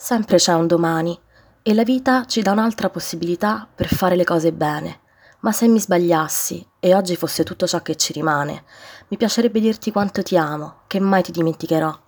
Sempre c'è un domani e la vita ci dà un'altra possibilità per fare le cose bene. Ma se mi sbagliassi e oggi fosse tutto ciò che ci rimane, mi piacerebbe dirti quanto ti amo, che mai ti dimenticherò.